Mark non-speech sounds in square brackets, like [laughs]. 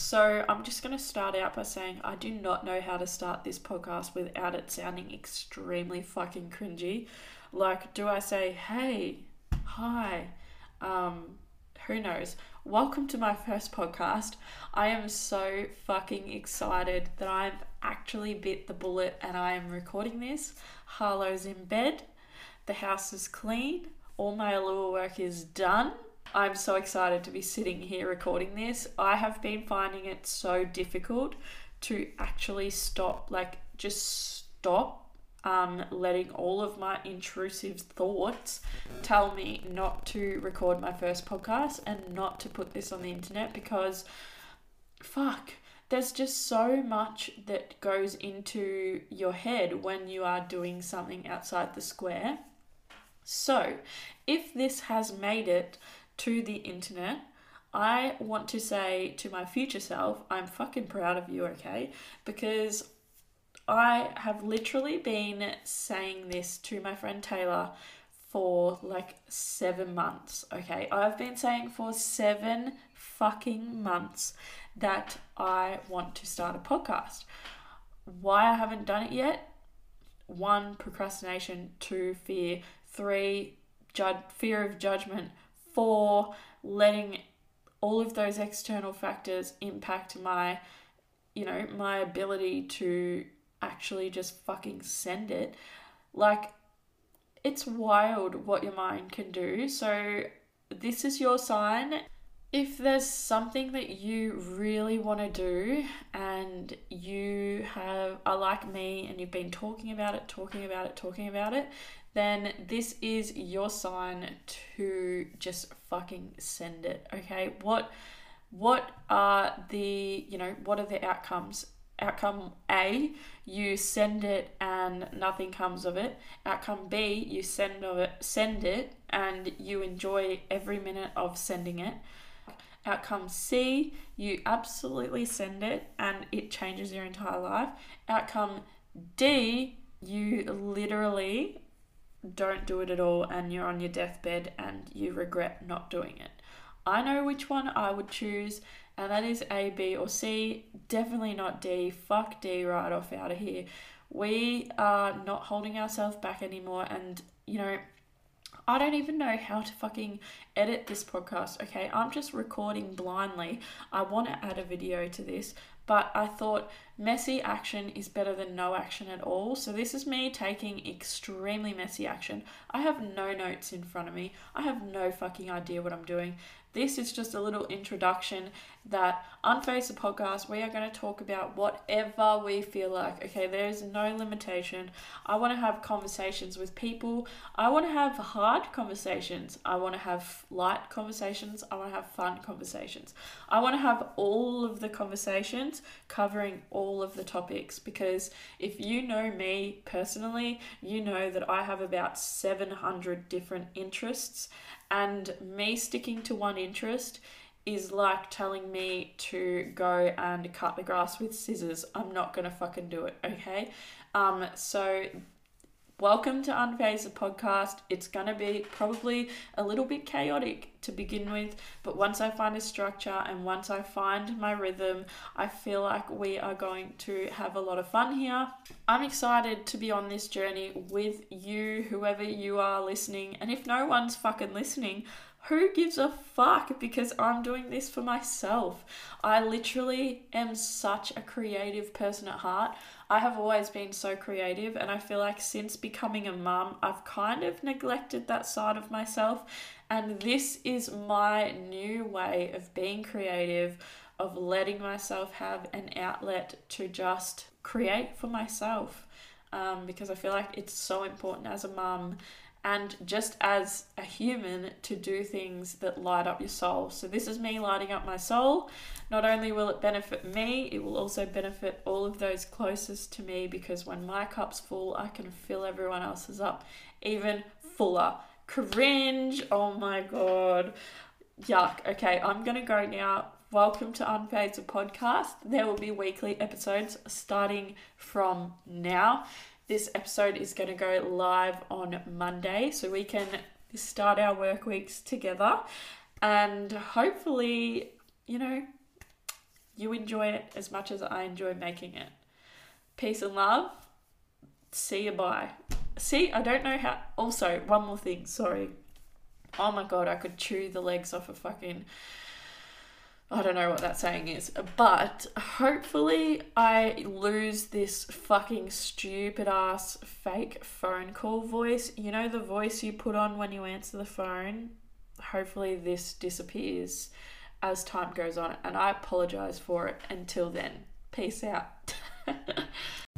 So I'm just going to start out by saying I do not know how to start this podcast without it sounding extremely fucking cringy. Like, do I say, hey, hi, um, who knows? Welcome to my first podcast. I am so fucking excited that I've actually bit the bullet and I am recording this. Harlow's in bed, the house is clean, all my Allure work is done. I'm so excited to be sitting here recording this. I have been finding it so difficult to actually stop, like, just stop um, letting all of my intrusive thoughts tell me not to record my first podcast and not to put this on the internet because, fuck, there's just so much that goes into your head when you are doing something outside the square. So, if this has made it to the internet, I want to say to my future self, I'm fucking proud of you, okay? Because I have literally been saying this to my friend Taylor for like seven months, okay? I've been saying for seven fucking months that I want to start a podcast. Why I haven't done it yet? One, procrastination. Two, fear. Three, ju- fear of judgment for letting all of those external factors impact my you know my ability to actually just fucking send it. Like it's wild what your mind can do. So this is your sign. If there's something that you really want to do and you have are like me and you've been talking about it talking about it talking about it then this is your sign to just fucking send it okay? What what are the you know what are the outcomes? Outcome a you send it and nothing comes of it. Outcome b you send of it send it and you enjoy every minute of sending it. Outcome c you absolutely send it and it changes your entire life. Outcome d you literally don't do it at all and you're on your deathbed and you regret not doing it. I know which one I would choose, and that is A, B, or C. Definitely not D. Fuck D right off out of here. We are not holding ourselves back anymore, and you know, I don't even know how to fucking edit this podcast, okay? I'm just recording blindly. I want to add a video to this, but I thought messy action is better than no action at all. So this is me taking extremely messy action. I have no notes in front of me. I have no fucking idea what I'm doing. This is just a little introduction that Unfazed the podcast, we are going to talk about whatever we feel like. Okay, there is no limitation. I want to have conversations with people. I want to have hard conversations. I want to have light conversations. I want to have fun conversations. I want to have all of the conversations covering all of the topics because if you know me personally, you know that I have about 700 different interests and me sticking to one interest is like telling me to go and cut the grass with scissors. I'm not gonna fucking do it, okay? Um, so welcome to Unfazed the podcast. It's gonna be probably a little bit chaotic to begin with, but once I find a structure and once I find my rhythm, I feel like we are going to have a lot of fun here. I'm excited to be on this journey with you, whoever you are listening, and if no one's fucking listening, who gives a fuck because I'm doing this for myself. I literally am such a creative person at heart. I have always been so creative, and I feel like since becoming a mum, I've kind of neglected that side of myself. And this is my new way of being creative, of letting myself have an outlet to just create for myself. Um, because I feel like it's so important as a mum and just as a human to do things that light up your soul. So, this is me lighting up my soul. Not only will it benefit me, it will also benefit all of those closest to me because when my cup's full, I can fill everyone else's up even fuller. Cringe! Oh my god. Yuck. Okay, I'm gonna go now. Welcome to Unfazed a podcast. There will be weekly episodes starting from now. This episode is going to go live on Monday so we can start our work weeks together and hopefully, you know, you enjoy it as much as I enjoy making it. Peace and love. See you bye. See, I don't know how. Also, one more thing, sorry. Oh my god, I could chew the legs off a fucking. I don't know what that saying is, but hopefully I lose this fucking stupid ass fake phone call voice. You know, the voice you put on when you answer the phone? Hopefully, this disappears as time goes on, and I apologize for it. Until then, peace out. [laughs]